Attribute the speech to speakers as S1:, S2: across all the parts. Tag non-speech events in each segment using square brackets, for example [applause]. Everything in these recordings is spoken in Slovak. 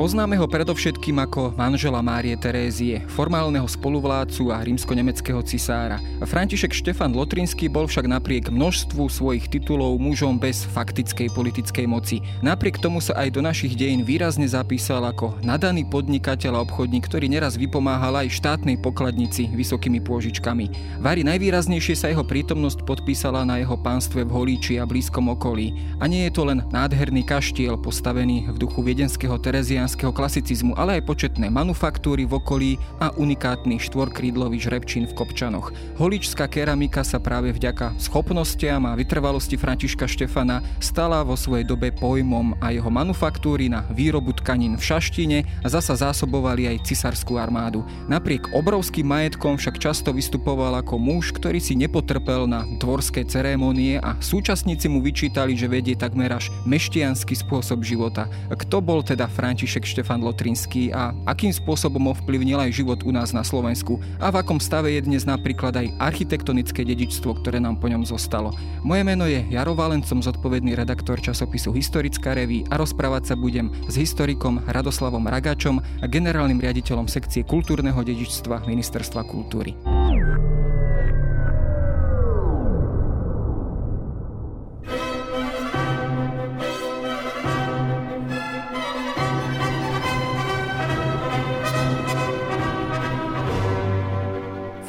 S1: Poznáme ho predovšetkým ako manžela Márie Terézie, formálneho spoluvládcu a rímsko-nemeckého cisára. František Štefan Lotrinský bol však napriek množstvu svojich titulov mužom bez faktickej politickej moci. Napriek tomu sa aj do našich dejín výrazne zapísal ako nadaný podnikateľ a obchodník, ktorý neraz vypomáhal aj štátnej pokladnici vysokými pôžičkami. Vary najvýraznejšie sa jeho prítomnosť podpísala na jeho pánstve v Holíči a blízkom okolí. A nie je to len nádherný kaštiel postavený v duchu viedenského Terezian talianského klasicizmu, ale aj početné manufaktúry v okolí a unikátny štvorkrídlový žrebčín v Kopčanoch. Holičská keramika sa práve vďaka schopnostiam a vytrvalosti Františka Štefana stala vo svojej dobe pojmom a jeho manufaktúry na výrobu tkanín v Šaštine zasa zásobovali aj cisárskú armádu. Napriek obrovským majetkom však často vystupoval ako muž, ktorý si nepotrpel na dvorské ceremonie a súčasníci mu vyčítali, že vedie takmer až meštianský spôsob života. Kto bol teda František František Štefan Lotrinský a akým spôsobom ovplyvnil aj život u nás na Slovensku a v akom stave je dnes napríklad aj architektonické dedičstvo, ktoré nám po ňom zostalo. Moje meno je Jaro Valencom, zodpovedný redaktor časopisu Historická reví a rozprávať sa budem s historikom Radoslavom Ragačom a generálnym riaditeľom sekcie kultúrneho dedičstva Ministerstva kultúry.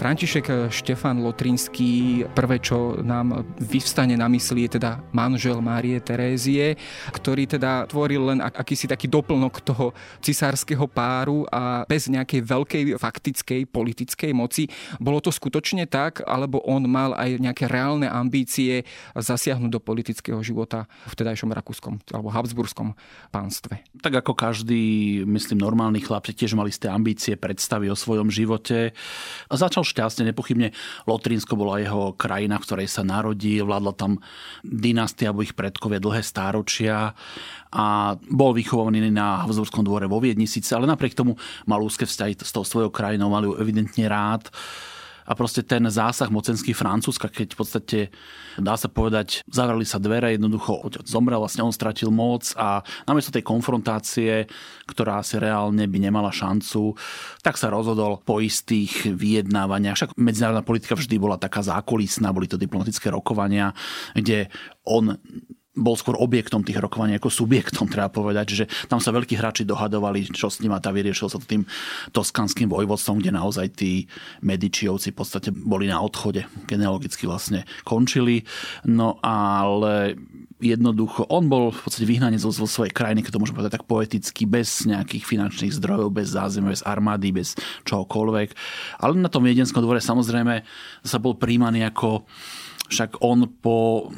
S1: František Štefan Lotrinský, prvé, čo nám vyvstane na mysli, je teda manžel Márie Terézie, ktorý teda tvoril len akýsi taký doplnok toho cisárskeho páru a bez nejakej veľkej faktickej politickej moci. Bolo to skutočne tak, alebo on mal aj nejaké reálne ambície zasiahnuť do politického života v tedajšom rakúskom alebo habsburskom pánstve?
S2: Tak ako každý, myslím, normálny chlap, tiež mali ste ambície, predstavy o svojom živote. Začal šťastne. Nepochybne Lotrínsko bola jeho krajina, v ktorej sa narodí, vládla tam dynastia alebo ich predkovia dlhé stáročia a bol vychovaný na Habsburskom dvore vo Viedni síce, ale napriek tomu mal úzke vzťahy s tou svojou krajinou, mal ju evidentne rád a proste ten zásah mocenský Francúzska, keď v podstate, dá sa povedať, zavreli sa dvere, jednoducho zomrel, vlastne on stratil moc a namiesto tej konfrontácie, ktorá asi reálne by nemala šancu, tak sa rozhodol po istých vyjednávaniach. Však medzinárodná politika vždy bola taká zákulisná, boli to diplomatické rokovania, kde on bol skôr objektom tých rokovaní ako subjektom, treba povedať, že tam sa veľkí hráči dohadovali, čo s ním a tá vyriešil sa to tým toskanským vojvodstvom, kde naozaj tí Medičiovci v podstate boli na odchode, genealogicky vlastne končili. No ale jednoducho, on bol v podstate vyhnanec zo, svojej krajiny, keď to môžem povedať tak poeticky, bez nejakých finančných zdrojov, bez zázemia, bez armády, bez čohokoľvek. Ale na tom viedenskom dvore samozrejme sa bol príjmaný ako však on po,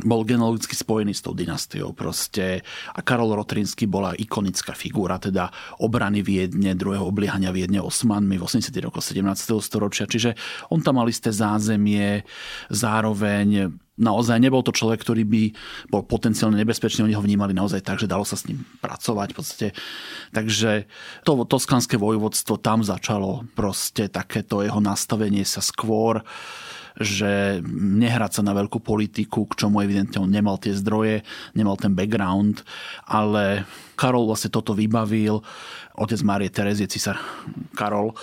S2: bol genealogicky spojený s tou dynastiou proste a Karol Rotrinsky bola ikonická figúra, teda obrany Viedne, druhého obliehania Viedne Osmanmi v 80. rokoch 17. storočia, čiže on tam mal isté zázemie, zároveň naozaj nebol to človek, ktorý by bol potenciálne nebezpečný, oni ho vnímali naozaj tak, že dalo sa s ním pracovať v podstate. Takže to toskanské vojvodstvo tam začalo proste takéto jeho nastavenie sa skôr že nehrať sa na veľkú politiku, k čomu evidentne on nemal tie zdroje, nemal ten background, ale Karol vlastne toto vybavil, otec Márie Terezie, cisár Karol,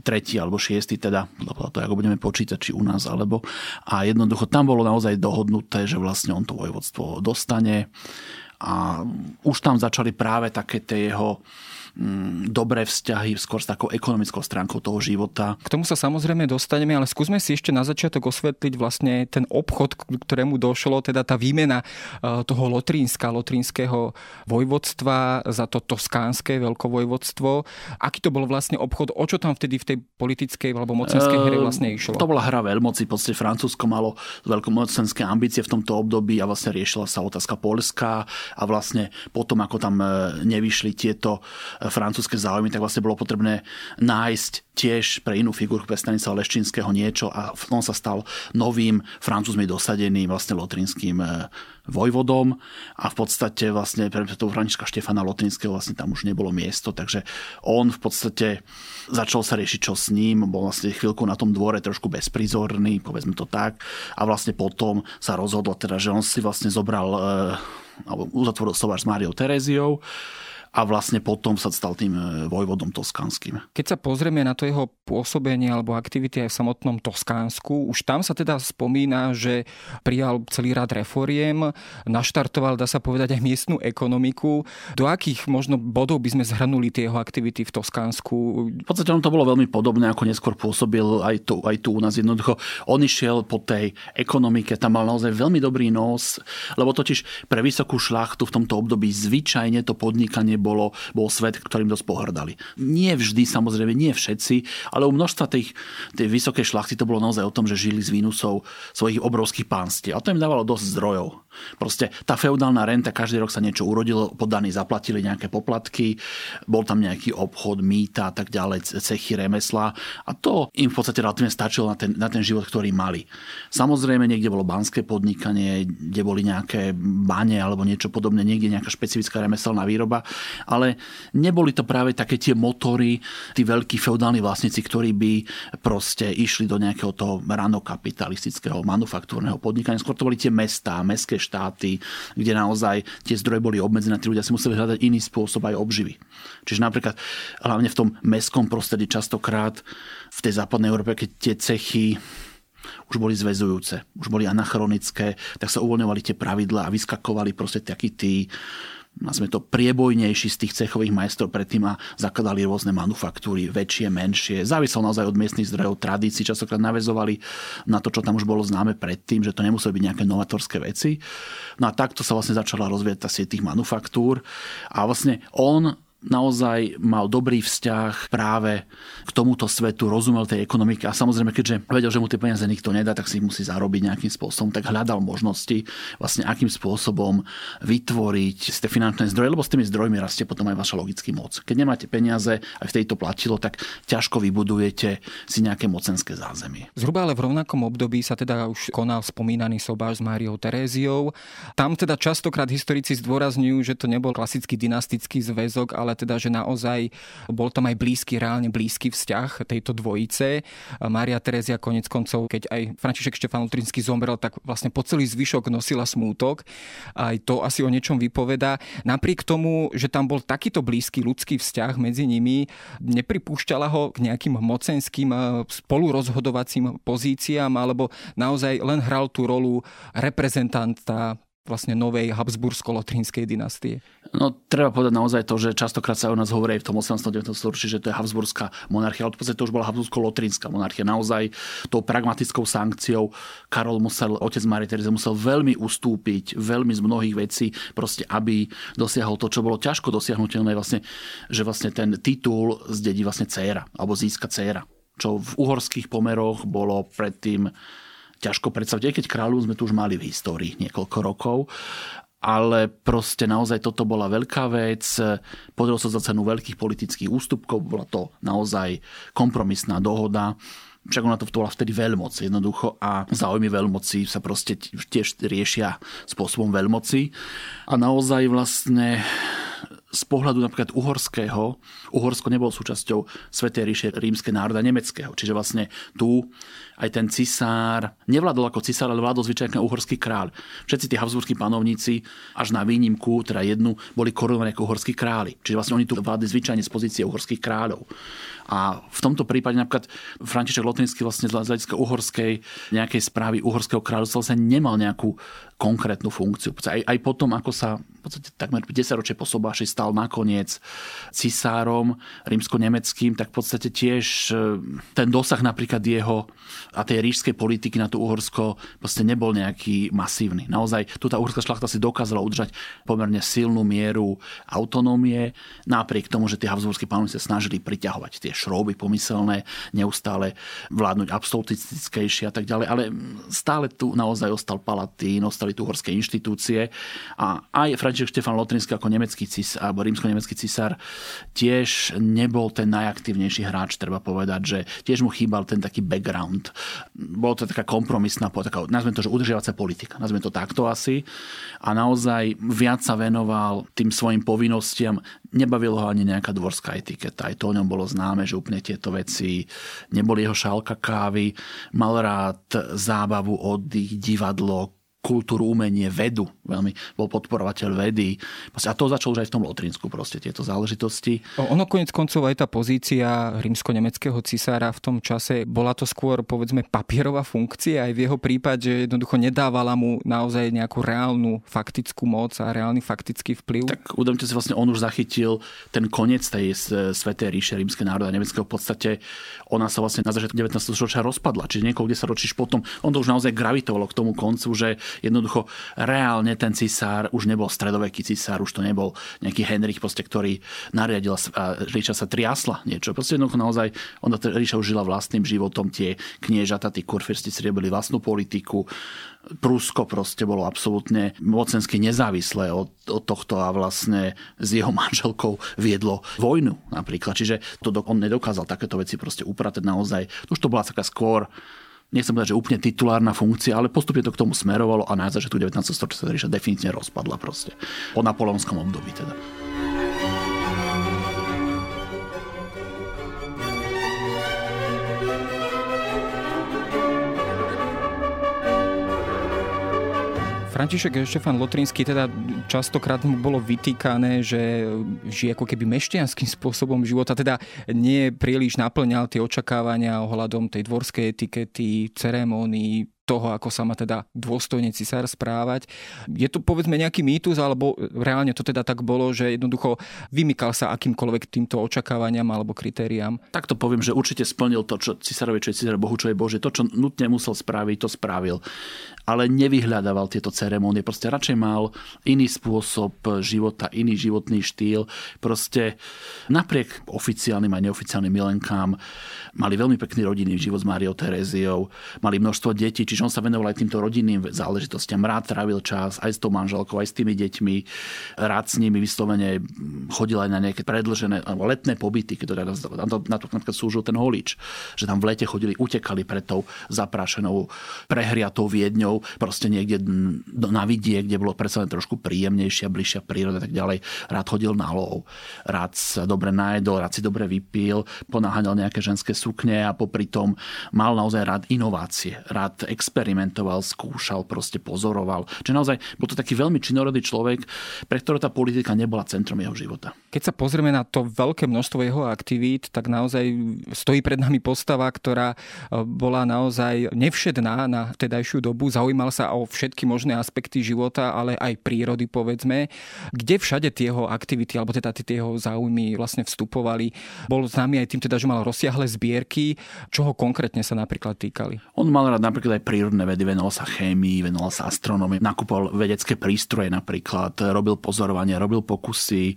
S2: tretí alebo šiestý, teda podľa toho, ako budeme počítať, či u nás, alebo. A jednoducho tam bolo naozaj dohodnuté, že vlastne on to vojvodstvo dostane. A už tam začali práve také tie jeho Mm, dobré vzťahy skôr s takou ekonomickou stránkou toho života.
S1: K tomu sa samozrejme dostaneme, ale skúsme si ešte na začiatok osvetliť vlastne ten obchod, k ktorému došlo, teda tá výmena e, toho Lotrínska, Lotrínskeho vojvodstva za to toskánske veľkovojvodstvo. Aký to bol vlastne obchod? O čo tam vtedy v tej politickej alebo mocenskej hre vlastne išlo?
S2: To bola hra veľmoci. V podstate Francúzsko malo veľkomocenské ambície v tomto období a vlastne riešila sa otázka Polska a vlastne potom, ako tam e, nevyšli tieto francúzske záujmy, tak vlastne bolo potrebné nájsť tiež pre inú figurku, pre Stanislava Leščinského niečo a on sa stal novým francúzmi dosadeným vlastne lotrinským e, vojvodom. A v podstate vlastne pre toho Františka Štefana Lotrinského vlastne tam už nebolo miesto, takže on v podstate začal sa riešiť, čo s ním, bol vlastne chvíľku na tom dvore trošku bezprizorný, povedzme to tak. A vlastne potom sa rozhodol teda, že on si vlastne zobral e, alebo uzatvoril sobač s Máriou Tereziou a vlastne potom sa stal tým e, vojvodom toskanským.
S1: Keď sa pozrieme na to jeho pôsobenie alebo aktivity aj v samotnom Toskánsku, už tam sa teda spomína, že prijal celý rad reforiem, naštartoval, dá sa povedať, aj miestnu ekonomiku. Do akých možno bodov by sme zhrnuli tie jeho aktivity v Toskánsku?
S2: V podstate on to bolo veľmi podobné, ako neskôr pôsobil aj tu, aj tu u nás jednoducho. On išiel po tej ekonomike, tam mal naozaj veľmi dobrý nos, lebo totiž pre vysokú šlachtu v tomto období zvyčajne to podnikanie bolo, bol svet, ktorým dosť pohrdali. Nie vždy, samozrejme, nie všetci, ale u množstva tých, tej vysokej šlachty to bolo naozaj o tom, že žili z výnusov svojich obrovských pánstiev. A to im dávalo dosť zdrojov. Proste tá feudálna renta, každý rok sa niečo urodilo, poddaní zaplatili nejaké poplatky, bol tam nejaký obchod, mýta a tak ďalej, cechy, remesla a to im v podstate relatívne stačilo na ten, na ten život, ktorý mali. Samozrejme, niekde bolo banské podnikanie, kde boli nejaké bane alebo niečo podobné, niekde nejaká špecifická remeselná výroba, ale neboli to práve také tie motory, tí veľkí feudálni vlastníci, ktorí by proste išli do nejakého toho ranokapitalistického manufaktúrneho podnikania. Skôr to boli tie mestá, mestské štáty, kde naozaj tie zdroje boli obmedzené, tí ľudia si museli hľadať iný spôsob aj obživy. Čiže napríklad hlavne v tom mestskom prostredí častokrát v tej západnej Európe, keď tie cechy už boli zväzujúce, už boli anachronické, tak sa uvoľňovali tie pravidla a vyskakovali proste takí tí nazme to, priebojnejší z tých cechových majstrov predtým a zakladali rôzne manufaktúry, väčšie, menšie. Závisel naozaj od miestnych zdrojov, tradícií, častokrát navezovali na to, čo tam už bolo známe predtým, že to nemuseli byť nejaké novatorské veci. No a takto sa vlastne začala rozvieť tá sieť tých manufaktúr a vlastne on naozaj mal dobrý vzťah práve k tomuto svetu, rozumel tej ekonomike a samozrejme, keďže vedel, že mu tie peniaze nikto nedá, tak si ich musí zarobiť nejakým spôsobom, tak hľadal možnosti vlastne akým spôsobom vytvoriť tie finančné zdroje, lebo s tými zdrojmi rastie potom aj vaša logický moc. Keď nemáte peniaze, aj v tejto platilo, tak ťažko vybudujete si nejaké mocenské zázemie.
S1: Zhruba ale v rovnakom období sa teda už konal spomínaný sobáš s Máriou Teréziou. Tam teda častokrát historici zdôrazňujú, že to nebol klasický dynastický zväzok, ale teda, že naozaj bol tam aj blízky, reálne blízky vzťah tejto dvojice. Mária Terezia konec koncov, keď aj František Štefan Lutrinský zomrel, tak vlastne po celý zvyšok nosila smútok. Aj to asi o niečom vypoveda. Napriek tomu, že tam bol takýto blízky ľudský vzťah medzi nimi, nepripúšťala ho k nejakým mocenským eh, spolurozhodovacím pozíciám, alebo naozaj len hral tú rolu reprezentanta vlastne novej Habsbursko-Lotrínskej dynastie?
S2: No, treba povedať naozaj to, že častokrát sa o nás hovorí v tom 18. 19. storočí, že to je Habsburská monarchia, ale v podstate to už bola Habsbursko-Lotrínska monarchia. Naozaj tou pragmatickou sankciou Karol musel, otec Marie Tereze musel veľmi ustúpiť, veľmi z mnohých vecí, proste aby dosiahol to, čo bolo ťažko dosiahnutelné, vlastne, že vlastne ten titul zdedí vlastne dcéra, alebo získa dcéra čo v uhorských pomeroch bolo predtým ťažko predstaviť, aj keď kráľu sme tu už mali v histórii niekoľko rokov, ale proste naozaj toto bola veľká vec. Podarilo sa za cenu veľkých politických ústupkov, bola to naozaj kompromisná dohoda. Však ona to bola vtedy veľmoc jednoducho a záujmy veľmoci sa proste tiež riešia spôsobom veľmoci. A naozaj vlastne z pohľadu napríklad uhorského, Uhorsko nebolo súčasťou Svetej ríše rímske národa nemeckého. Čiže vlastne tu aj ten cisár nevládol ako cisár, ale vládol zvyčajne uhorský kráľ. Všetci tí habsburskí panovníci, až na výnimku, teda jednu, boli korunovaní ako uhorskí králi. Čiže vlastne oni tu vládli zvyčajne z pozície uhorských kráľov. A v tomto prípade napríklad František Lotrinský vlastne z hľadiska uhorskej nejakej správy uhorského kráľovstva vlastne nemal nejakú konkrétnu funkciu. Aj, aj potom, ako sa v podstate takmer 10 ročie po Sobáši stal nakoniec cisárom rímsko-nemeckým, tak v podstate tiež e, ten dosah napríklad jeho a tej ríšskej politiky na tú Uhorsko proste nebol nejaký masívny. Naozaj tu tá uhorská šlachta si dokázala udržať pomerne silnú mieru autonómie, napriek tomu, že tie Habsburskí pánovci sa snažili priťahovať tie šrouby pomyselné, neustále vládnuť absolutistickejšie a tak ďalej, ale stále tu naozaj ostal Palatín, ostali tu uhorské inštitúcie a aj František Štefan Lotrinský ako nemecký cisár, alebo rímsko-nemecký cisár tiež nebol ten najaktívnejší hráč, treba povedať, že tiež mu chýbal ten taký background. Bolo to taká kompromisná, taká, nazvime to, že udržiavacia politika, nazvime to takto asi. A naozaj viac sa venoval tým svojim povinnostiam. Nebavilo ho ani nejaká dvorská etiketa. Aj to o ňom bolo známe, že úplne tieto veci neboli jeho šálka kávy. Mal rád zábavu, oddych, divadlo, kultúru, umenie, vedu. Veľmi bol podporovateľ vedy. A to začal už aj v tom Lotrinsku proste tieto záležitosti.
S1: Ono konec koncov aj tá pozícia rímsko-nemeckého cisára v tom čase, bola to skôr povedzme papierová funkcia aj v jeho prípade, že jednoducho nedávala mu naozaj nejakú reálnu faktickú moc a reálny faktický vplyv.
S2: Tak uvedomte si vlastne, on už zachytil ten koniec tej svetej ríše rímske národa nemeckého. V podstate ona sa vlastne na začiatku 19. storočia rozpadla. Čiže niekoľko 10 ročíš potom, on to už naozaj gravitovalo k tomu koncu, že jednoducho reálne ten cisár už nebol stredoveký cisár, už to nebol nejaký Henrich, proste, ktorý nariadil a ríša sa triasla niečo. Proste jednoducho naozaj, ona ríša už žila vlastným životom, tie kniežata, tí kurfirsti si robili vlastnú politiku, Prusko proste bolo absolútne mocensky nezávislé od, od tohto a vlastne s jeho manželkou viedlo vojnu napríklad. Čiže to on nedokázal takéto veci proste upratať naozaj. Už to bola taká skôr nechcem povedať, že úplne titulárna funkcia, ale postupne to k tomu smerovalo a na tu 19. storočia sa definitívne rozpadla proste. Po napoleonskom období teda.
S1: František Štefan Lotrínsky teda častokrát mu bolo vytýkané, že žije ako keby mešťanským spôsobom života, teda nie príliš naplňal tie očakávania ohľadom tej dvorskej etikety, ceremónií, toho, ako sa má teda dôstojne cisár správať. Je to povedzme nejaký mýtus, alebo reálne to teda tak bolo, že jednoducho vymykal sa akýmkoľvek týmto očakávaniam alebo kritériám?
S2: Tak to poviem, že určite splnil to, čo cisárovi, čo je cisár Bohu, čo je Bože. To, čo nutne musel spraviť, to spravil. Ale nevyhľadával tieto ceremónie. Proste radšej mal iný spôsob života, iný životný štýl. Proste napriek oficiálnym a neoficiálnym milenkám mali veľmi pekný rodinný život s Máriou Teréziou, mali množstvo detí, čiže on sa venoval aj týmto rodinným záležitostiam. Rád trávil čas aj s tou manželkou, aj s tými deťmi. Rád s nimi vyslovene chodil aj na nejaké predlžené letné pobyty, keď to, na to, na to napríklad slúžil ten holič. Že tam v lete chodili, utekali pred tou zaprášenou, prehriatou Viedňou, proste niekde na vidie, kde bolo predsa len trošku príjemnejšia, bližšia príroda a tak ďalej. Rád chodil na lov, rád sa dobre najedol, rád si dobre vypil, ponáhaňal nejaké ženské sukne a popri tom mal naozaj rád inovácie, rád experimentoval, skúšal, proste pozoroval. Čiže naozaj bol to taký veľmi činorodý človek, pre ktorého tá politika nebola centrom jeho života.
S1: Keď sa pozrieme na to veľké množstvo jeho aktivít, tak naozaj stojí pred nami postava, ktorá e, bola naozaj nevšedná na vtedajšiu dobu, zaujímal sa o všetky možné aspekty života, ale aj prírody, povedzme. Kde všade tie jeho aktivity, alebo teda tie jeho záujmy vlastne vstupovali. Bol známy aj tým, teda, že mal rozsiahle zbierky, čoho konkrétne sa napríklad týkali.
S2: On mal rád napríklad aj prírodné vedy, venoval sa chémii, venoval sa astronómii, nakupoval vedecké prístroje napríklad, robil pozorovania, robil pokusy,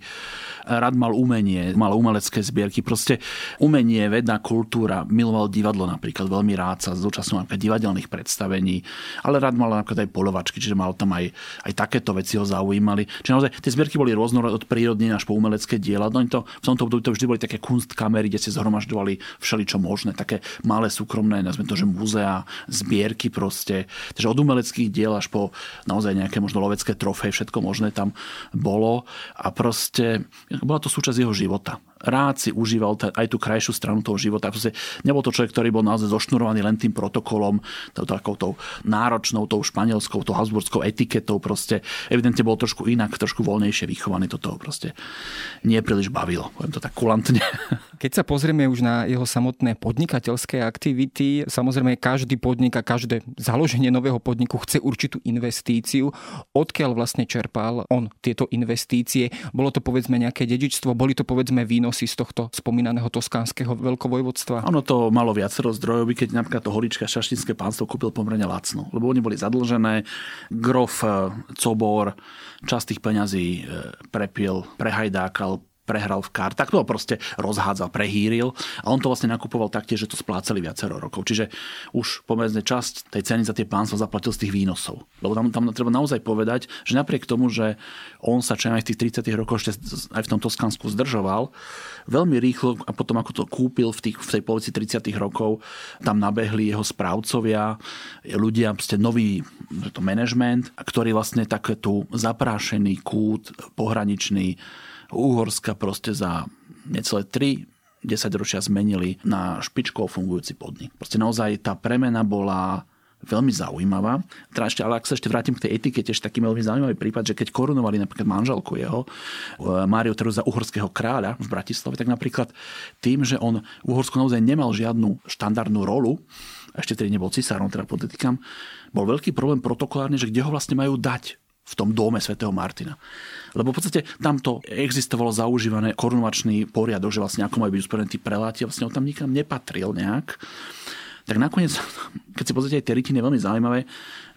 S2: rád mal umenie, mal umelecké zbierky, proste umenie, veda, kultúra, miloval divadlo napríklad, veľmi rád sa napríklad divadelných predstavení, ale rád mal napríklad aj polovačky, čiže mal tam aj, aj takéto veci ho zaujímali. Čiže naozaj tie zbierky boli rôzno od prírodne až po umelecké diela. No to, v tomto období to vždy boli také kunstkamery, kde si zhromažďovali všeličo možné, také malé súkromné, nazvime to, že muzea, zbierky proste. Takže od umeleckých diel až po naozaj nejaké možno lovecké trofej, všetko možné tam bolo. A proste bola to súčasť jeho života rád si užíval aj tú krajšiu stranu toho života. Proste nebol to človek, ktorý bol naozaj zošnurovaný len tým protokolom, tou tou náročnou, tou španielskou, tou habsburskou etiketou. Proste evidentne bol trošku inak, trošku voľnejšie vychovaný. Toto proste nie príliš bavilo. Poviem to tak kulantne. [laughs]
S1: Keď sa pozrieme už na jeho samotné podnikateľské aktivity, samozrejme každý podnik a každé založenie nového podniku chce určitú investíciu. Odkiaľ vlastne čerpal on tieto investície? Bolo to povedzme nejaké dedičstvo, boli to povedzme výnosy z tohto spomínaného toskánskeho veľkovojvodstva?
S2: Ono to malo viacero zdrojov, keď napríklad to holička šaštinské pánstvo kúpil pomerne lacno, lebo oni boli zadlžené. Grof eh, Cobor časť peňazí eh, prepil, prehajdákal, prehral v kart, tak to proste rozhádzal, prehýril a on to vlastne nakupoval taktiež, že to splácali viacero rokov. Čiže už pomerne časť tej ceny za tie pánstva zaplatil z tých výnosov. Lebo tam, tam treba naozaj povedať, že napriek tomu, že on sa čo aj v tých 30 rokoch ešte aj v tom Toskansku zdržoval, veľmi rýchlo a potom ako to kúpil v, tých, v tej polovici 30 rokov, tam nabehli jeho správcovia, ľudia, proste nový to management, ktorý vlastne taký zaprášený kút pohraničný Úhorska proste za necelé 3 10 ročia zmenili na špičkovo fungujúci podnik. Proste naozaj tá premena bola veľmi zaujímavá. Teda ešte, ale ak sa ešte vrátim k tej etikete, ešte taký veľmi zaujímavý prípad, že keď korunovali napríklad manželku jeho, e, Máriu Teruza uhorského kráľa v Bratislave, tak napríklad tým, že on v Uhorsku naozaj nemal žiadnu štandardnú rolu, ešte tedy nebol cisárom, teda podotýkam, bol veľký problém protokolárne, že kde ho vlastne majú dať v tom dome svätého Martina. Lebo v podstate tamto existovalo zaužívané korunovačný poriadok, že vlastne ako majú byť usporení tí preláti, vlastne on tam nikam nepatril nejak. Tak nakoniec, keď si pozrite aj tie rytiny, veľmi zaujímavé,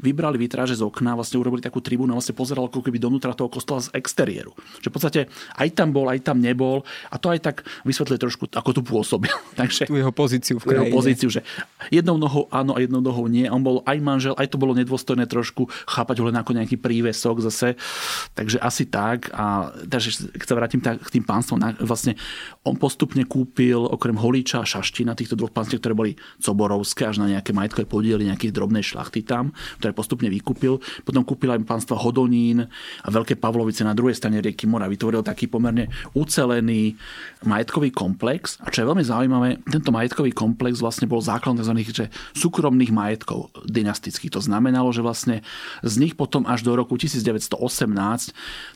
S2: vybrali vitráže z okna, vlastne urobili takú tribúnu vlastne pozeral ako keby donútra toho kostola z exteriéru. Že v podstate aj tam bol, aj tam nebol a to aj tak vysvetľuje trošku, ako tu pôsobil. [laughs]
S1: Takže, tu jeho pozíciu v krajine.
S2: Jeho pozíciu, že jednou nohou áno a jednou nohou nie. On bol aj manžel, aj to bolo nedôstojné trošku chápať ho len ako nejaký prívesok zase. Takže asi tak. A takže keď sa vrátim tak, k tým pánstvom, vlastne on postupne kúpil okrem Holíča a Šaština, týchto dvoch pánstiev, ktoré boli Coborovské, až na nejaké majetkové podiely nejakých drobnej šlachty tam, ktoré postupne vykúpil. Potom kúpil aj pánstvo Hodonín a Veľké Pavlovice na druhej strane rieky Mora. Vytvoril taký pomerne ucelený majetkový komplex. A čo je veľmi zaujímavé, tento majetkový komplex vlastne bol základom tzv. Že súkromných majetkov dynastických. To znamenalo, že vlastne z nich potom až do roku 1918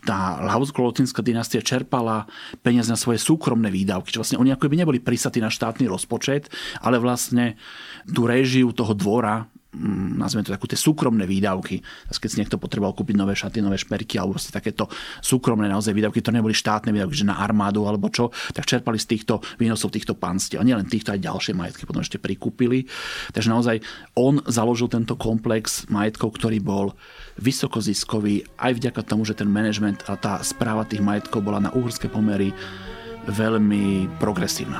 S2: tá Habsburgo-Lotinská dynastia čerpala peniaze na svoje súkromné výdavky. Čiže vlastne oni ako by neboli prisatí na štátny rozpočet, ale vlastne tú režiu toho dvora Mm, nazvime to takú tie súkromné výdavky. Keď si niekto potreboval kúpiť nové šaty, nové šperky alebo vlastne takéto súkromné naozaj výdavky, to neboli štátne výdavky, že na armádu alebo čo, tak čerpali z týchto výnosov týchto panstiev. A nielen týchto, aj ďalšie majetky potom ešte prikúpili. Takže naozaj on založil tento komplex majetkov, ktorý bol vysokoziskový aj vďaka tomu, že ten manažment a tá správa tých majetkov bola na uhorské pomery veľmi progresívna.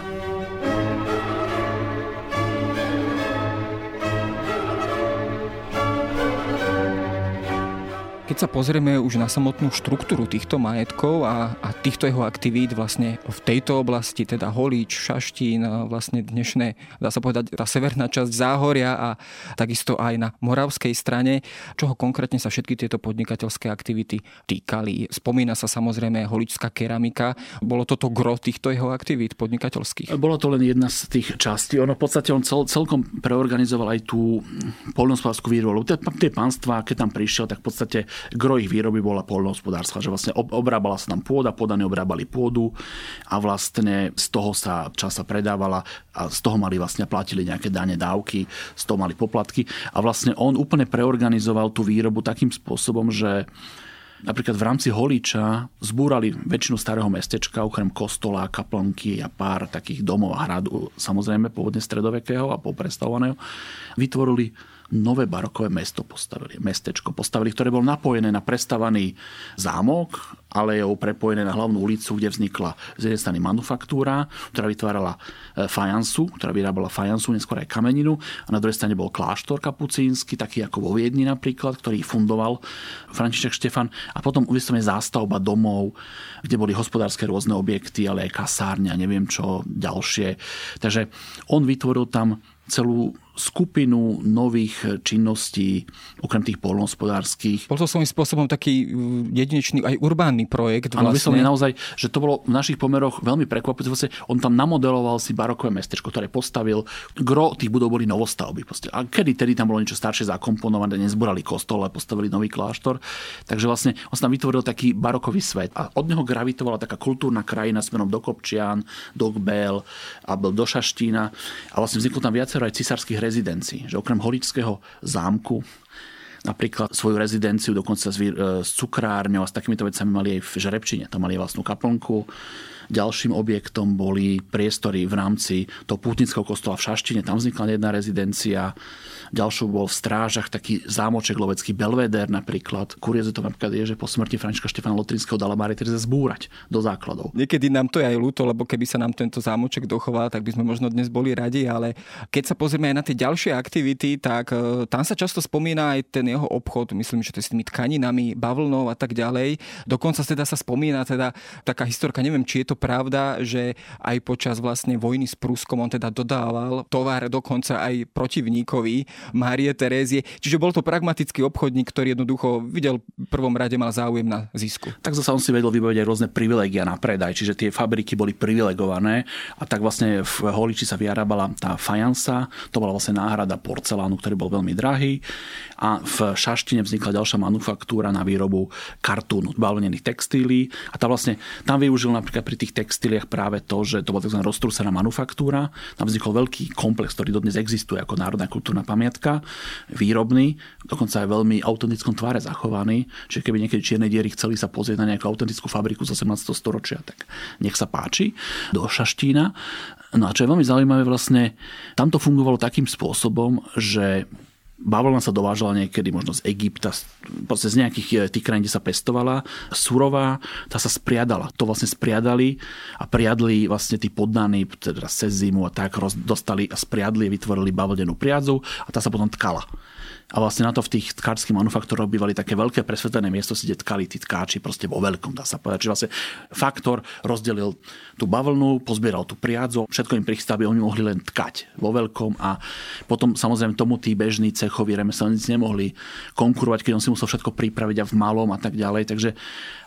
S1: Keď sa pozrieme už na samotnú štruktúru týchto majetkov a, a týchto jeho aktivít vlastne v tejto oblasti, teda Holíč, Šaštín, vlastne dnešné, dá sa povedať, tá severná časť Záhoria a takisto aj na moravskej strane, čoho konkrétne sa všetky tieto podnikateľské aktivity týkali. Spomína sa samozrejme holičská keramika. Bolo toto gro týchto jeho aktivít podnikateľských?
S2: Bolo to len jedna z tých častí. Ono v podstate on cel, celkom preorganizoval aj tú poľnohospodárskú výrobu. Tie, tie pánstva, keď tam prišiel, tak v podstate gro ich výroby bola poľnohospodárska, že vlastne obrábala sa tam pôda, podane obrábali pôdu a vlastne z toho sa časa predávala a z toho mali vlastne platili nejaké dane, dávky, z toho mali poplatky a vlastne on úplne preorganizoval tú výrobu takým spôsobom, že Napríklad v rámci Holíča zbúrali väčšinu starého mestečka, okrem kostola, kaplnky a pár takých domov a hradu, samozrejme pôvodne stredovekého a poprestavovaného. Vytvorili nové barokové mesto postavili, mestečko postavili, ktoré bolo napojené na prestavaný zámok, ale je prepojené na hlavnú ulicu, kde vznikla z jednej strany manufaktúra, ktorá vytvárala e, fajansu, ktorá vyrábala fajansu, neskôr aj kameninu a na druhej strane bol kláštor kapucínsky, taký ako vo Viedni napríklad, ktorý fundoval František Štefan a potom vyslovene zástavba domov, kde boli hospodárske rôzne objekty, ale aj kasárne a neviem čo ďalšie. Takže on vytvoril tam celú skupinu nových činností, okrem tých polnohospodárských.
S1: Bol to svojím spôsobom taký uh, jedinečný aj urbánny projekt.
S2: Áno, vlastne. naozaj, že to bolo v našich pomeroch veľmi prekvapujúce. Vlastne on tam namodeloval si barokové mestečko, ktoré postavil. Gro tých budov boli novostavby. A kedy tedy tam bolo niečo staršie zakomponované, nezborali kostol, ale postavili nový kláštor. Takže vlastne on tam vytvoril taký barokový svet. A od neho gravitovala taká kultúrna krajina smerom do Kopčian, do Gbel a do Šaštína. A vlastne vzniklo tam viacero aj cisárskych rezidencií. Že okrem holičského zámku napríklad svoju rezidenciu dokonca s, s cukrárňou a s takýmito vecami mali aj v Žrebčine. Tam mali vlastnú kaplnku Ďalším objektom boli priestory v rámci toho pútnického kostola v Šaštine, tam vznikla jedna rezidencia. Ďalšou bol v strážach taký zámoček lovecký Belveder napríklad. Kurioze to napríklad je, že po smrti Františka Štefana Lotrinského dala Mária Teresa zbúrať do základov.
S1: Niekedy nám to je aj ľúto, lebo keby sa nám tento zámoček dochoval, tak by sme možno dnes boli radi, ale keď sa pozrieme aj na tie ďalšie aktivity, tak e, tam sa často spomína aj ten jeho obchod, myslím, že to je s tými tkaninami, bavlnou a tak ďalej. Dokonca teda sa spomína teda taká historka, neviem, či je to to pravda, že aj počas vlastne vojny s Pruskom on teda dodával tovar dokonca aj protivníkovi Márie Terézie. Čiže bol to pragmatický obchodník, ktorý jednoducho videl v prvom rade mal záujem na zisku.
S2: Tak zase on si vedel vybaviť aj rôzne privilegia na predaj, čiže tie fabriky boli privilegované a tak vlastne v Holiči sa vyrábala tá fajansa, to bola vlastne náhrada porcelánu, ktorý bol veľmi drahý a v Šaštine vznikla ďalšia manufaktúra na výrobu kartúnu, bavlnených textílií a tá vlastne, tam využil napríklad pri tých textíliách práve to, že to bola tzv. roztrúsená manufaktúra, tam vznikol veľký komplex, ktorý dodnes existuje ako národná kultúrna pamiatka, výrobný, dokonca aj veľmi autentickom tvare zachovaný, že keby niekedy čierne diery chceli sa pozrieť na nejakú autentickú fabriku z 18. storočia, tak nech sa páči, do Šaštína. No a čo je veľmi zaujímavé vlastne, tam to fungovalo takým spôsobom, že Bavlna sa dovážala niekedy možno z Egypta, proste z nejakých eh, tých krajín, kde sa pestovala. Surová, tá sa spriadala. To vlastne spriadali a priadli vlastne tí poddaní, teda cez zimu a tak, dostali a spriadli, vytvorili bavlnenú priadzu a tá sa potom tkala. A vlastne na to v tých tkárských manufaktúroch bývali také veľké presvetlené miesto, kde tkali tí tkáči proste vo veľkom, dá sa povedať. Čiže vlastne faktor rozdelil tú bavlnu, pozbieral tú priadzu, všetko im prichystá, aby oni mohli len tkať vo veľkom a potom samozrejme tomu tí bežní cechoví remeselníci nemohli konkurovať, keď on si musel všetko pripraviť a v malom a tak ďalej. Takže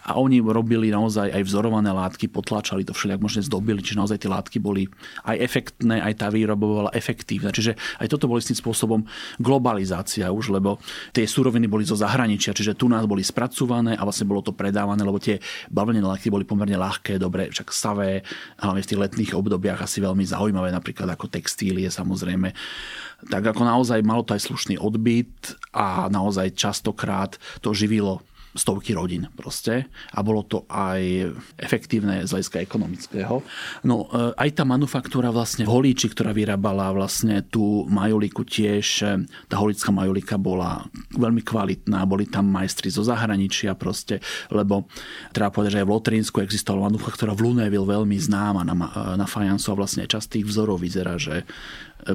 S2: a oni robili naozaj aj vzorované látky, potlačali to všelijak možne zdobili, čiže naozaj tie látky boli aj efektné, aj tá výroba bola efektívna. Čiže aj toto boli s tým spôsobom globalizácia už, lebo tie suroviny boli zo zahraničia, čiže tu nás boli spracované a vlastne bolo to predávané, lebo tie bavlnené látky boli pomerne ľahké, dobre, však stavé, hlavne v tých letných obdobiach asi veľmi zaujímavé, napríklad ako textílie samozrejme tak ako naozaj malo to aj slušný odbyt a naozaj častokrát to živilo stovky rodín proste a bolo to aj efektívne z hľadiska ekonomického. No e, aj tá manufaktúra vlastne v Holíči, ktorá vyrábala vlastne tú majoliku tiež, e, tá holická majolika bola veľmi kvalitná, boli tam majstri zo zahraničia proste, lebo treba povedať, že aj v Lotrínsku existovala manufaktúra v Luneville veľmi známa na, na fajansu a vlastne časť tých vzorov vyzerá, že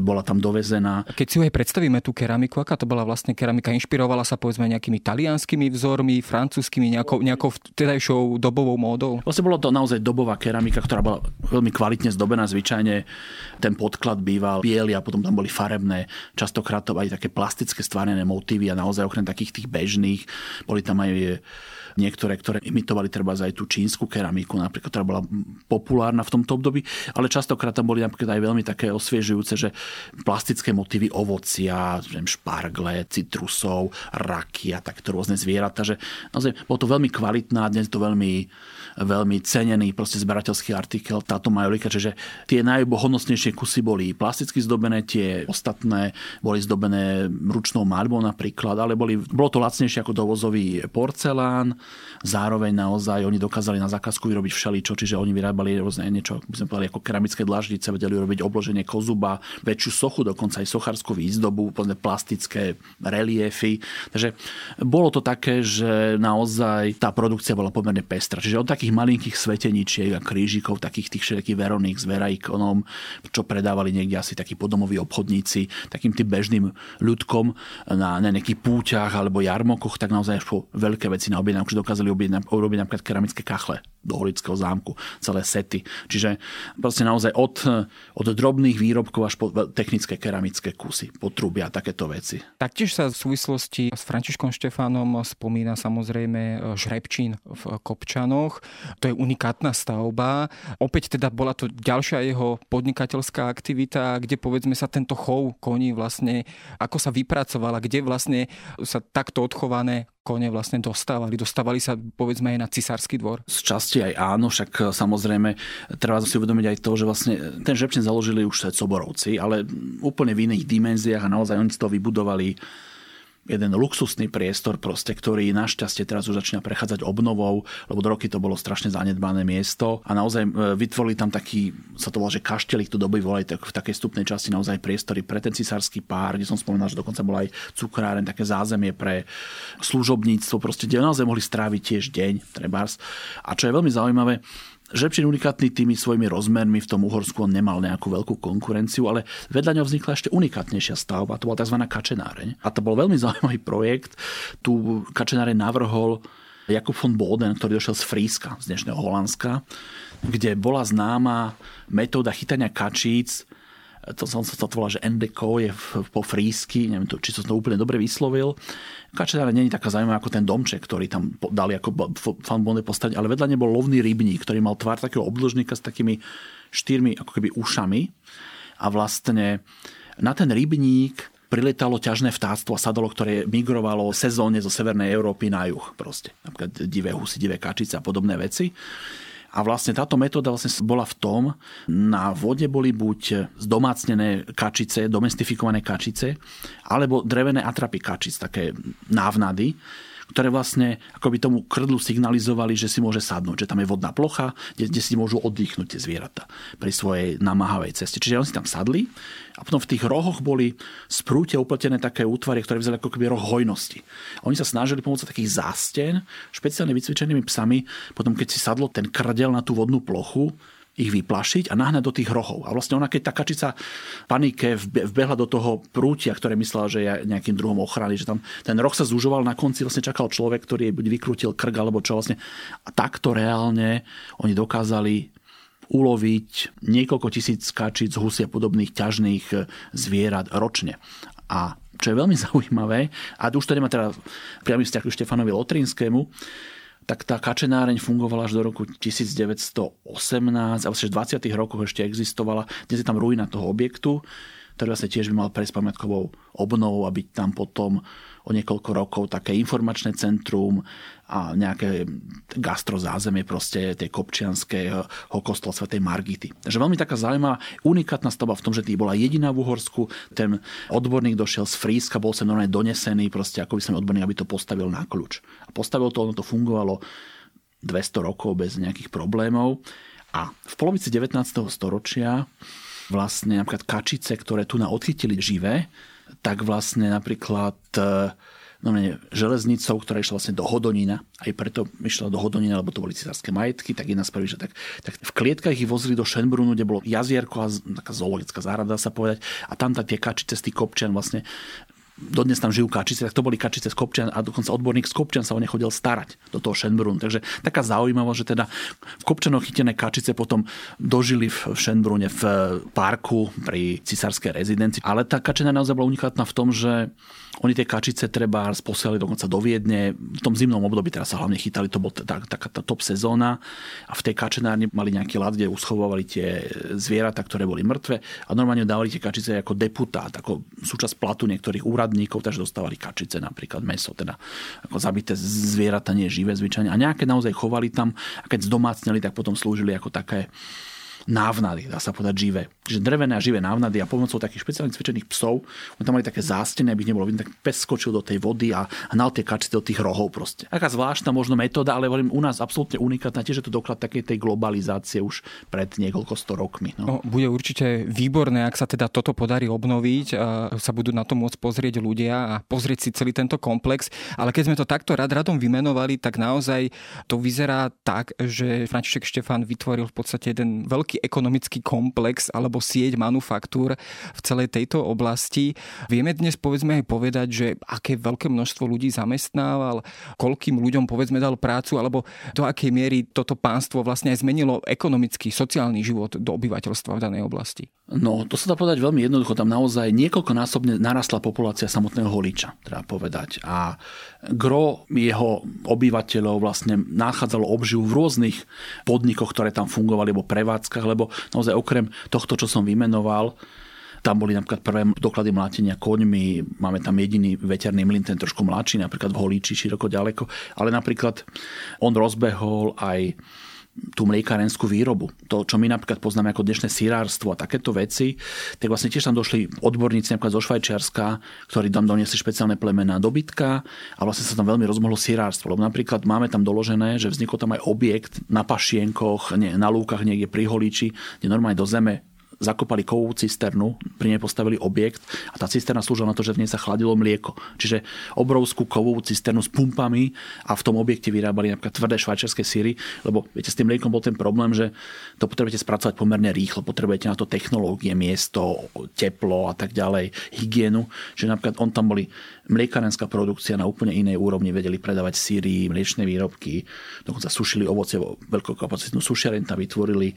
S2: bola tam dovezená.
S1: Keď si ju aj predstavíme tú keramiku, aká to bola vlastne keramika? Inšpirovala sa povedzme nejakými talianskými vzormi, francúzskými, nejakou, nejakou vtedajšou dobovou módou?
S2: Vlastne bolo to naozaj dobová keramika, ktorá bola veľmi kvalitne zdobená. Zvyčajne ten podklad býval biely a potom tam boli farebné, častokrát to aj také plastické stvárené motívy a naozaj okrem takých tých bežných boli tam aj niektoré, ktoré imitovali treba aj tú čínsku keramiku, napríklad, ktorá bola populárna v tomto období, ale častokrát tam boli napríklad aj veľmi také osviežujúce, že plastické motívy ovocia, špargle, citrusov, raky a takto rôzne zvieratá, že naozaj bolo to veľmi kvalitná, dnes to veľmi veľmi cenený proste zberateľský artikel, táto majolika, čiže tie najbohodnostnejšie kusy boli plasticky zdobené, tie ostatné boli zdobené ručnou maľbou napríklad, ale boli, bolo to lacnejšie ako dovozový porcelán, zároveň naozaj oni dokázali na zákazku vyrobiť všeličo, čiže oni vyrábali rôzne niečo, by sme povedali, ako keramické dlaždice, vedeli robiť obloženie kozuba, väčšiu sochu, dokonca aj sochárskú výzdobu, plastické reliefy. Takže bolo to také, že naozaj tá produkcia bola pomerne pestra. Čiže od takých malinkých sveteničiek a krížikov, takých tých všetkých veroných s veraikonom, čo predávali niekde asi takí podomoví obchodníci, takým tým bežným ľudkom na, na nejakých púťach alebo jarmokoch, tak naozaj až po veľké veci na objednávku, že dokázali urobiť napríklad keramické kachle do Holického zámku, celé sety. Čiže proste naozaj od, od drobných výrobkov až po technické keramické kusy, potrubia takéto veci.
S1: Taktiež sa v súvislosti s Františkom Štefánom spomína samozrejme Žrebčín v Kopčanoch. To je unikátna stavba. Opäť teda bola to ďalšia jeho podnikateľská aktivita, kde povedzme sa tento chov koní vlastne, ako sa vypracovala, kde vlastne sa takto odchované kone vlastne dostávali. Dostávali sa povedzme aj na cisársky dvor?
S2: Z časti aj áno, však e, samozrejme treba si uvedomiť aj to, že vlastne ten žepčen založili už Coborovci, ale úplne v iných dimenziách a naozaj oni to vybudovali jeden luxusný priestor, proste, ktorý našťastie teraz už začína prechádzať obnovou, lebo do roky to bolo strašne zanedbané miesto a naozaj e, vytvorili tam taký, sa to volá, že kaštelik to doby volali tak, v takej stupnej časti naozaj priestory pre ten cisársky pár, kde som spomínal, že dokonca bola aj cukráren, také zázemie pre služobníctvo, proste, kde naozaj mohli stráviť tiež deň, trebárs. A čo je veľmi zaujímavé, Žepčín unikátny tými svojimi rozmermi v tom Uhorsku on nemal nejakú veľkú konkurenciu, ale vedľa ňo vznikla ešte unikátnejšia stavba, to bola tzv. kačenáreň. A to bol veľmi [laughs] zaujímavý projekt. Tu kačenáreň navrhol Jakub von Boden, ktorý došiel z Fríska, z dnešného Holandska kde bola známa metóda chytania kačíc to som sa to volá, že Endeko je po frísky, neviem to, či som to úplne dobre vyslovil. Kačedára není taká zaujímavá ako ten domček, ktorý tam dali ako fanbonde postaviť, ale vedľa nebol lovný rybník, ktorý mal tvár takého obdĺžnika s takými štyrmi ako keby ušami a vlastne na ten rybník priletalo ťažné vtáctvo a sadolo, ktoré migrovalo sezónne zo Severnej Európy na juh. Proste. Napríklad divé husy, divé kačice a podobné veci. A vlastne táto metóda vlastne bola v tom, na vode boli buď zdomácnené kačice, domestifikované kačice, alebo drevené atrapy kačic, také návnady, ktoré vlastne akoby tomu krdlu signalizovali, že si môže sadnúť, že tam je vodná plocha, kde, kde si môžu oddychnúť tie zvieratá pri svojej namáhavej ceste. Čiže oni si tam sadli a potom v tých rohoch boli sprúte upletené také útvary, ktoré vyzerali ako keby roh hojnosti. Oni sa snažili pomocou takých zásten, špeciálne vycvičenými psami, potom keď si sadlo ten krdel na tú vodnú plochu, ich vyplašiť a nahnať do tých rohov. A vlastne ona, keď tá kačica panike vbehla do toho prútia, ktoré myslela, že je nejakým druhom ochrany, že tam ten roh sa zužoval, na konci vlastne čakal človek, ktorý buď vykrútil krk, alebo čo vlastne. A takto reálne oni dokázali uloviť niekoľko tisíc kačic, husia podobných ťažných e, zvierat ročne. A čo je veľmi [laughs] zaujímavé, a už to nemá teda priamy vzťah k Štefanovi Lotrinskému, tak tá kačenáreň fungovala až do roku 1918, a vlastne v 20. rokoch ešte existovala. Dnes je tam ruina toho objektu, ktorý vlastne tiež by mal prejsť pamiatkovou obnovou a byť tam potom o niekoľko rokov také informačné centrum a nejaké gastrozázemie proste tej kopčianského kostola svätej Margity. Takže veľmi taká zaujímavá, unikátna stavba v tom, že tý bola jediná v Uhorsku. Ten odborník došiel z Fríska, bol sa normálne donesený, proste ako by som odborník, aby to postavil na kľúč. A postavil to, ono to fungovalo 200 rokov bez nejakých problémov. A v polovici 19. storočia vlastne napríklad kačice, ktoré tu na odchytili živé, tak vlastne napríklad e, no ne, železnicou, ktorá išla vlastne do Hodonína. Aj preto išla do Hodonína, lebo to boli cesárske majetky, tak jedna prvých, že tak, tak v klietkach ich vozili do Šenbrunu, kde bolo jazierko a taká zoologická záhrada, sa povedať. A tam tie kačice z tých kopčian vlastne dodnes tam žijú kačice, tak to boli kačice z Kopčian a dokonca odborník z Kopčian sa o ne chodil starať do toho Šenbrunu. Takže taká zaujímavosť, že teda v Kopčanoch chytené kačice potom dožili v Šenbrune v parku pri cisárskej rezidencii. Ale tá kačena naozaj bola unikátna v tom, že oni tie kačice treba posielali dokonca do Viedne. V tom zimnom období teraz sa hlavne chytali, to bola taká tá, tá top sezóna a v tej kačenárni mali nejaký lad, kde uschovovali tie zvieratá, ktoré boli mŕtve a normálne dávali tie kačice ako deputát, ako súčasť platu niektorých úradníkov, takže dostávali kačice napríklad meso, teda ako zabité zvieratá, nie živé zvyčajne. A nejaké naozaj chovali tam a keď zdomácneli, tak potom slúžili ako také návnady, dá sa povedať živé. Čiže drevené a živé návnady a pomocou takých špeciálnych cvičených psov, oni tam mali také zásteny, aby nebolo vidno, tak pes skočil do tej vody a hnal tie kačice do tých rohov proste. Aká zvláštna možno metóda, ale hovorím u nás absolútne unikátna, tiež je to doklad takej tej globalizácie už pred niekoľko sto rokmi. No.
S1: No, bude určite výborné, ak sa teda toto podarí obnoviť, a sa budú na to môcť pozrieť ľudia a pozrieť si celý tento komplex. Ale keď sme to takto rad radom vymenovali, tak naozaj to vyzerá tak, že František Štefan vytvoril v podstate jeden veľký veľký ekonomický komplex alebo sieť manufaktúr v celej tejto oblasti. Vieme dnes povedzme aj povedať, že aké veľké množstvo ľudí zamestnával, koľkým ľuďom povedzme dal prácu alebo do akej miery toto pánstvo vlastne aj zmenilo ekonomický, sociálny život do obyvateľstva v danej oblasti.
S2: No, to sa dá povedať veľmi jednoducho. Tam naozaj niekoľkonásobne narastla populácia samotného holiča, treba povedať. A gro jeho obyvateľov vlastne nachádzalo obživu v rôznych podnikoch, ktoré tam fungovali, alebo prevádzkach, lebo naozaj okrem tohto, čo som vymenoval, tam boli napríklad prvé doklady mlátenia koňmi, máme tam jediný veterný mlyn, ten trošku mladší, napríklad v Holíči, široko ďaleko, ale napríklad on rozbehol aj tú mliekárenskú výrobu. To, čo my napríklad poznáme ako dnešné sirárstvo a takéto veci, tak vlastne tiež tam došli odborníci napríklad zo Švajčiarska, ktorí tam doniesli špeciálne plemená dobytka a vlastne sa tam veľmi rozmohlo sirárstvo. Lebo napríklad máme tam doložené, že vznikol tam aj objekt na pašienkoch, nie, na lúkach niekde pri Holíči, kde normálne do zeme zakopali kovovú cisternu, pri nej postavili objekt a tá cisterna slúžila na to, že v nej sa chladilo mlieko. Čiže obrovskú kovovú cisternu s pumpami a v tom objekte vyrábali napríklad tvrdé švajčiarske síry, lebo viete, s tým mliekom bol ten problém, že to potrebujete spracovať pomerne rýchlo, potrebujete na to technológie, miesto, teplo a tak ďalej, hygienu. Čiže napríklad on tam boli mliekarenská produkcia na úplne inej úrovni, vedeli predávať síry, mliečne výrobky, dokonca sušili ovoce, veľkokapacitnú sušiareň tam vytvorili,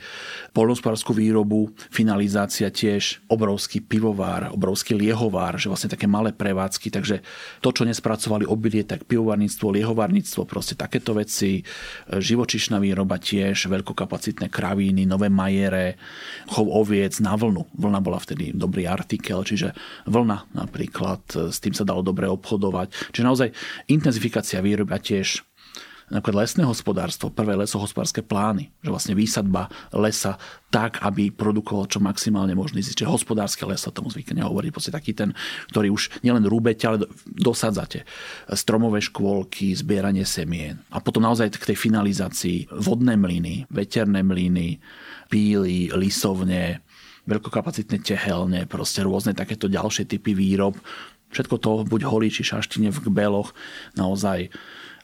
S2: polnospodárskú výrobu, finalizácia tiež, obrovský pivovár, obrovský liehovár, že vlastne také malé prevádzky, takže to, čo nespracovali obilie, tak pivovarníctvo, liehovárnictvo, proste takéto veci, živočišná výroba tiež, veľkokapacitné kravíny, nové majere, chov oviec na vlnu. Vlna bola vtedy dobrý artikel, čiže vlna napríklad, s tým sa dalo dobre obchodovať. Čiže naozaj intenzifikácia výroby a tiež napríklad lesné hospodárstvo, prvé lesohospodárske plány, že vlastne výsadba lesa tak, aby produkoval čo maximálne možný zisk. Čiže hospodárske leso, tomu zvykne hovoriť, proste taký ten, ktorý už nielen rúbete, ale dosadzate. Stromové škôlky, zbieranie semien. A potom naozaj k tej finalizácii vodné mlyny, veterné mlyny, píly, lisovne, veľkokapacitné tehelne, proste rôzne takéto ďalšie typy výrob, Všetko to, buď holí či šaštine v kbeloch, naozaj.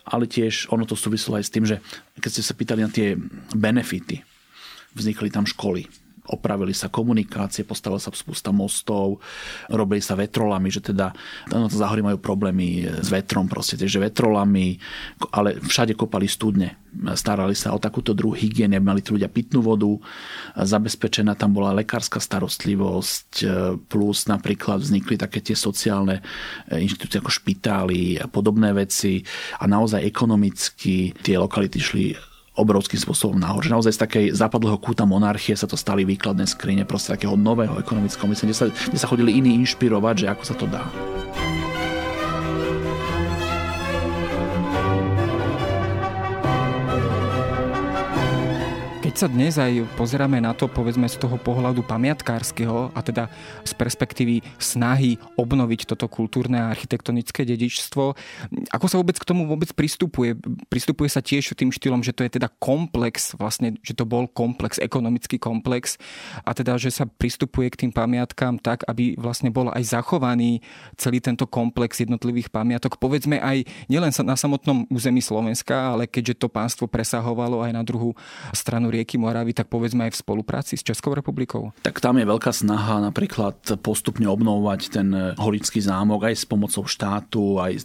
S2: Ale tiež ono to súvislo aj s tým, že keď ste sa pýtali na tie benefity, vznikli tam školy, opravili sa komunikácie, postavila sa spústa mostov, robili sa vetrolami, že teda no, záhory majú problémy s vetrom proste, takže vetrolami, ale všade kopali studne. Starali sa o takúto druh hygiene, mali tu ľudia pitnú vodu, zabezpečená tam bola lekárska starostlivosť, plus napríklad vznikli také tie sociálne inštitúcie ako špitály a podobné veci a naozaj ekonomicky tie lokality šli obrovským spôsobom nahor. Že naozaj z takej západlého kúta monarchie sa to stali výkladné skrine proste takého nového ekonomického myslenia, kde kde sa chodili iní inšpirovať, že ako sa to dá.
S1: Keď sa dnes aj pozeráme na to, povedzme z toho pohľadu pamiatkárskeho a teda z perspektívy snahy obnoviť toto kultúrne a architektonické dedičstvo, ako sa vôbec k tomu vôbec pristupuje? Pristupuje sa tiež tým štýlom, že to je teda komplex, vlastne, že to bol komplex, ekonomický komplex a teda, že sa pristupuje k tým pamiatkám tak, aby vlastne bol aj zachovaný celý tento komplex jednotlivých pamiatok, povedzme aj nielen na samotnom území Slovenska, ale keďže to pánstvo presahovalo aj na druhú stranu rieky rieky Moravy, tak povedzme aj v spolupráci s Českou republikou?
S2: Tak tam je veľká snaha napríklad postupne obnovovať ten holický zámok aj s pomocou štátu, aj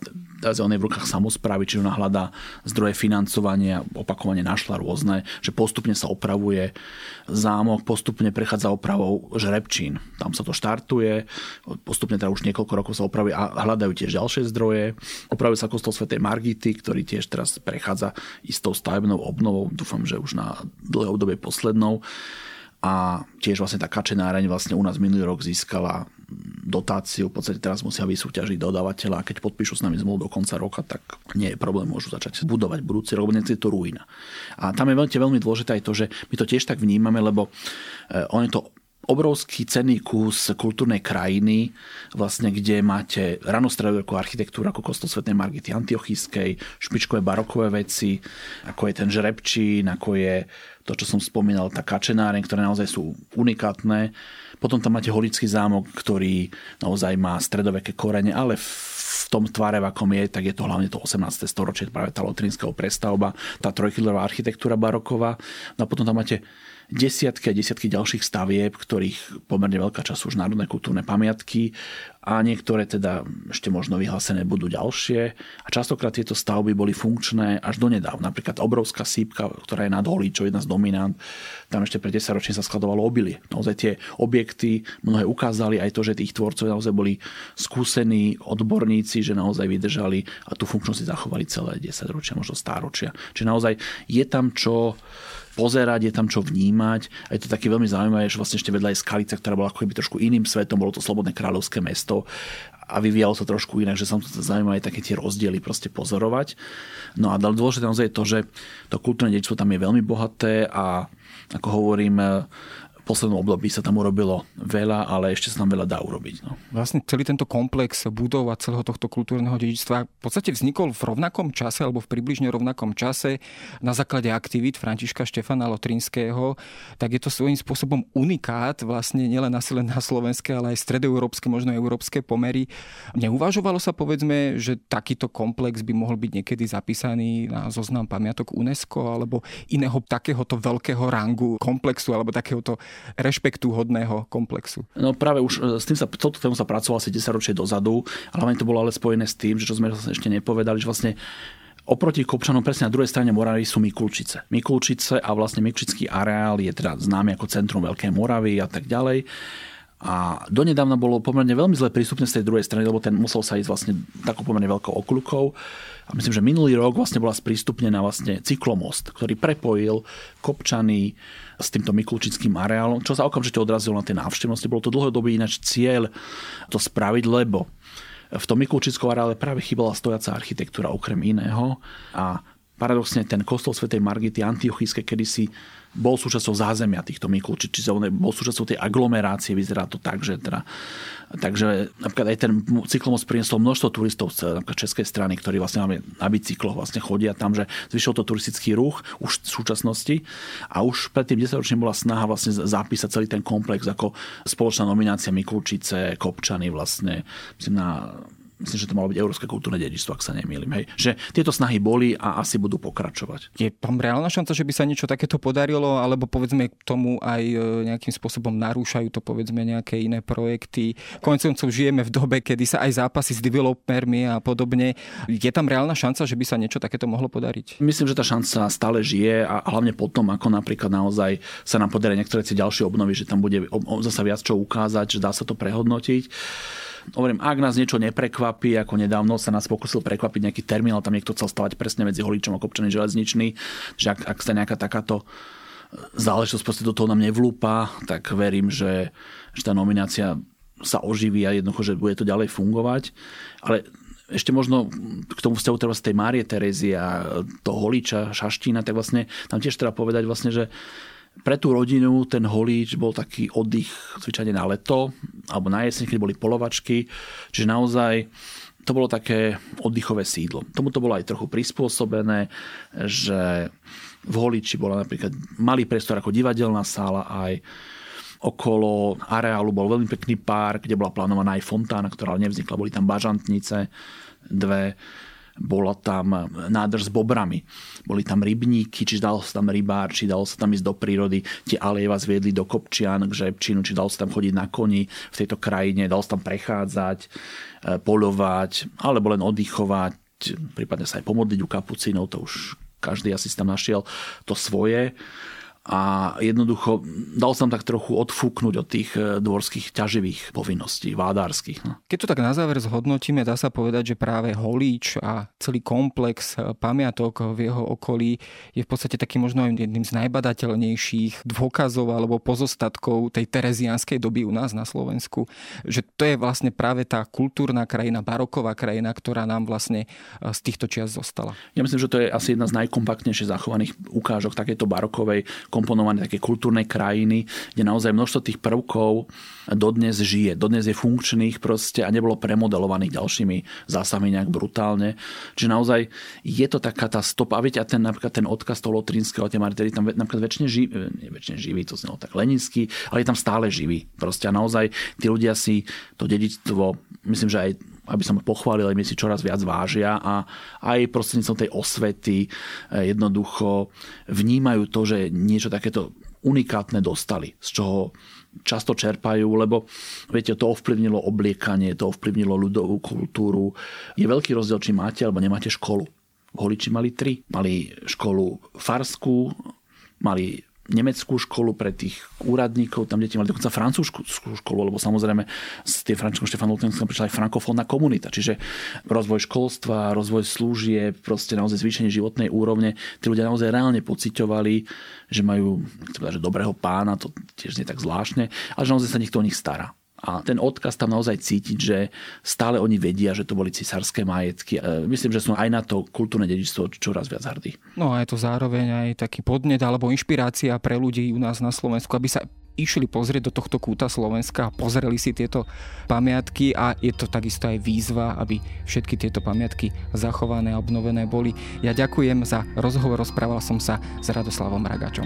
S2: on je v rukách samozprávy, či ona hľadá zdroje financovania, opakovane našla rôzne, že postupne sa opravuje zámok, postupne prechádza opravou žrebčín. Tam sa to štartuje, postupne teda už niekoľko rokov sa opravuje a hľadajú tiež ďalšie zdroje. Opravuje sa kostol svätej Margity, ktorý tiež teraz prechádza istou stavebnou obnovou, dúfam, že už na dlhé obdobie poslednou. A tiež vlastne tá kačenáreň vlastne u nás minulý rok získala dotáciu, v podstate teraz musia vysúťažiť dodávateľa a keď podpíšu s nami zmluvu do konca roka, tak nie je problém, môžu začať budovať budúci rok, je to ruina. A tam je veľmi, veľmi dôležité aj to, že my to tiež tak vnímame, lebo eh, on je to obrovský cenný kus kultúrnej krajiny, vlastne, kde máte ranostredovekú architektúru ako kostol Svetej Margity Antiochískej, špičkové barokové veci, ako je ten žrebčín, ako je to, čo som spomínal, tá kačenáreň, ktoré naozaj sú unikátne. Potom tam máte holický zámok, ktorý naozaj má stredoveké korene, ale v tom tvare, v akom je, tak je to hlavne to 18. storočie, práve tá lotrinská prestavba, tá trojchydlová architektúra baroková. No a potom tam máte desiatky a desiatky ďalších stavieb, ktorých pomerne veľká časť už národné kultúrne pamiatky a niektoré teda ešte možno vyhlásené budú ďalšie. A častokrát tieto stavby boli funkčné až do nedávna. Napríklad obrovská sípka, ktorá je nad Holí, čo je jedna z dominant. Tam ešte pred 10 ročne sa skladovalo obilie. Naozaj tie objekty mnohé ukázali aj to, že tých tvorcov naozaj boli skúsení odborníci, že naozaj vydržali a tú funkčnosť zachovali celé 10 ročia, možno stáročia. Čiže naozaj je tam čo pozerať, je tam čo vnímať. A je to také veľmi zaujímavé, že vlastne ešte vedľa je Skalica, ktorá bola ako keby trošku iným svetom, bolo to Slobodné kráľovské mesto a vyvíjalo sa trošku inak, že sa to zaujímavé také tie rozdiely proste pozorovať. No a dôležité naozaj je to, že to kultúrne dedičstvo tam je veľmi bohaté a ako hovorím, poslednom období sa tam urobilo veľa, ale ešte sa tam veľa dá urobiť. No.
S1: Vlastne celý tento komplex budov a celého tohto kultúrneho dedičstva v podstate vznikol v rovnakom čase alebo v približne rovnakom čase na základe aktivít Františka Štefana Lotrinského, tak je to svojím spôsobom unikát vlastne nielen asi len na slovenské, ale aj stredoeurópske, možno európske pomery. Neuvažovalo sa povedzme, že takýto komplex by mohol byť niekedy zapísaný na zoznam pamiatok UNESCO alebo iného takéhoto veľkého rangu komplexu alebo takéhoto rešpektu hodného komplexu.
S2: No práve už e, s tým sa, toto tému sa pracovalo asi 10 ročie dozadu, ale hlavne to bolo ale spojené s tým, že čo sme ešte nepovedali, že vlastne Oproti Kopčanom presne na druhej strane Moravy sú Mikulčice. Mikulčice a vlastne Mikulčický areál je teda známy ako centrum Veľkej Moravy a tak ďalej. A donedávna bolo pomerne veľmi zle prístupné z tej druhej strany, lebo ten musel sa ísť vlastne takou pomerne veľkou okľukou. A myslím, že minulý rok vlastne bola sprístupnená vlastne cyklomost, ktorý prepojil Kopčany s týmto Mikulčickým areálom, čo sa okamžite odrazilo na tej návštevnosti. Bolo to dlhodobý ináč cieľ to spraviť, lebo v tom Mikulčickom areále práve chýbala stojaca architektúra okrem iného a paradoxne ten kostol svätej Margity Antiochíske kedysi bol súčasťou zázemia týchto on bol súčasťou tej aglomerácie, vyzerá to tak, že teda, takže napríklad aj ten cyklomos priniesol množstvo turistov z českej strany, ktorí vlastne na bicykloch vlastne chodia tam, že zvyšil to turistický ruch už v súčasnosti. A už predtým 10 ročne bola snaha vlastne zapísať celý ten komplex ako spoločná nominácia Mikulčice, Kopčany vlastne, myslím na myslím, že to malo byť európske kultúrne dedičstvo, ak sa nemýlim. Hej. Že tieto snahy boli a asi budú pokračovať.
S1: Je tam reálna šanca, že by sa niečo takéto podarilo, alebo povedzme k tomu aj e, nejakým spôsobom narúšajú to povedzme nejaké iné projekty. Koncom žijeme v dobe, kedy sa aj zápasy s developermi a podobne. Je tam reálna šanca, že by sa niečo takéto mohlo podariť?
S2: Myslím, že tá šanca stále žije a hlavne potom, ako napríklad naozaj sa nám podarí niektoré tie ďalšie obnovy, že tam bude zase viac čo ukázať, že dá sa to prehodnotiť hovorím, ak nás niečo neprekvapí, ako nedávno sa nás pokusil prekvapiť nejaký terminál, tam niekto chcel stavať presne medzi Holíčom a Kopčaný železničný, že ak, ak sa nejaká takáto záležitosť proste do toho nám nevlúpa, tak verím, že, že tá nominácia sa oživí a jednoducho, že bude to ďalej fungovať. Ale ešte možno k tomu vzťahu treba z tej Márie Terezy a toho Holíča, Šaštína, tak vlastne tam tiež treba povedať vlastne, že pre tú rodinu ten holíč bol taký oddych zvyčajne na leto alebo na jeseň, keď boli polovačky. Čiže naozaj to bolo také oddychové sídlo. Tomu to bolo aj trochu prispôsobené, že v Holiči bola napríklad malý priestor ako divadelná sála aj okolo areálu bol veľmi pekný pár, kde bola plánovaná aj fontána, ktorá nevznikla. Boli tam bažantnice, dve bola tam nádrž s bobrami. Boli tam rybníky, či dalo sa tam rybár, či dalo sa tam ísť do prírody. Tie aleje vás viedli do Kopčian, k Žepčinu, či dalo sa tam chodiť na koni v tejto krajine, dalo sa tam prechádzať, e, poľovať, alebo len oddychovať, prípadne sa aj pomodliť u kapucínov, to už každý asi tam našiel to svoje a jednoducho dal som tak trochu odfúknuť od tých e, dvorských ťaživých povinností, vádárskych. No.
S1: Keď to tak na záver zhodnotíme, dá sa povedať, že práve Holíč a celý komplex e, pamiatok v jeho okolí je v podstate taký možno jedným z najbadateľnejších dôkazov alebo pozostatkov tej terezianskej doby u nás na Slovensku. Že to je vlastne práve tá kultúrna krajina, baroková krajina, ktorá nám vlastne e, z týchto čias zostala.
S2: Ja myslím, že to je asi jedna z najkompaktnejšie zachovaných ukážok takéto barokovej komponované také kultúrnej krajiny, kde naozaj množstvo tých prvkov dodnes žije, dodnes je funkčných proste a nebolo premodelovaných ďalšími zásahmi nejak brutálne. Čiže naozaj je to taká tá stopa. A viete, a ten, napríklad ten odkaz toho Lotrinského tie Martery tam napríklad väčšine živý, nie väčšine živý, to znelo tak leninský, ale je tam stále živý. Proste a naozaj tí ľudia si to dedičstvo, myslím, že aj aby som pochválil, aj my si čoraz viac vážia a aj prostredníctvom tej osvety eh, jednoducho vnímajú to, že niečo takéto unikátne dostali, z čoho často čerpajú, lebo viete, to ovplyvnilo obliekanie, to ovplyvnilo ľudovú kultúru. Je veľký rozdiel, či máte alebo nemáte školu. Holiči mali tri. Mali školu farskú, mali nemeckú školu pre tých úradníkov, tam deti mali dokonca francúzskú školu, lebo samozrejme z tej Františkom Štefanu Lutenskom prišla aj frankofónna komunita, čiže rozvoj školstva, rozvoj slúžie, proste naozaj zvýšenie životnej úrovne. Tí ľudia naozaj reálne pociťovali, že majú, že dobrého pána, to tiež nie tak zvláštne, ale že naozaj sa niekto o nich stará. A ten odkaz tam naozaj cítiť, že stále oni vedia, že to boli cisárske majetky. Myslím, že sú aj na to kultúrne dedičstvo čoraz viac hrdí.
S1: No a je to zároveň aj taký podnet alebo inšpirácia pre ľudí u nás na Slovensku, aby sa išli pozrieť do tohto kúta Slovenska a pozreli si tieto pamiatky a je to takisto aj výzva, aby všetky tieto pamiatky zachované a obnovené boli. Ja ďakujem za rozhovor, rozprával som sa s Radoslavom Ragačom.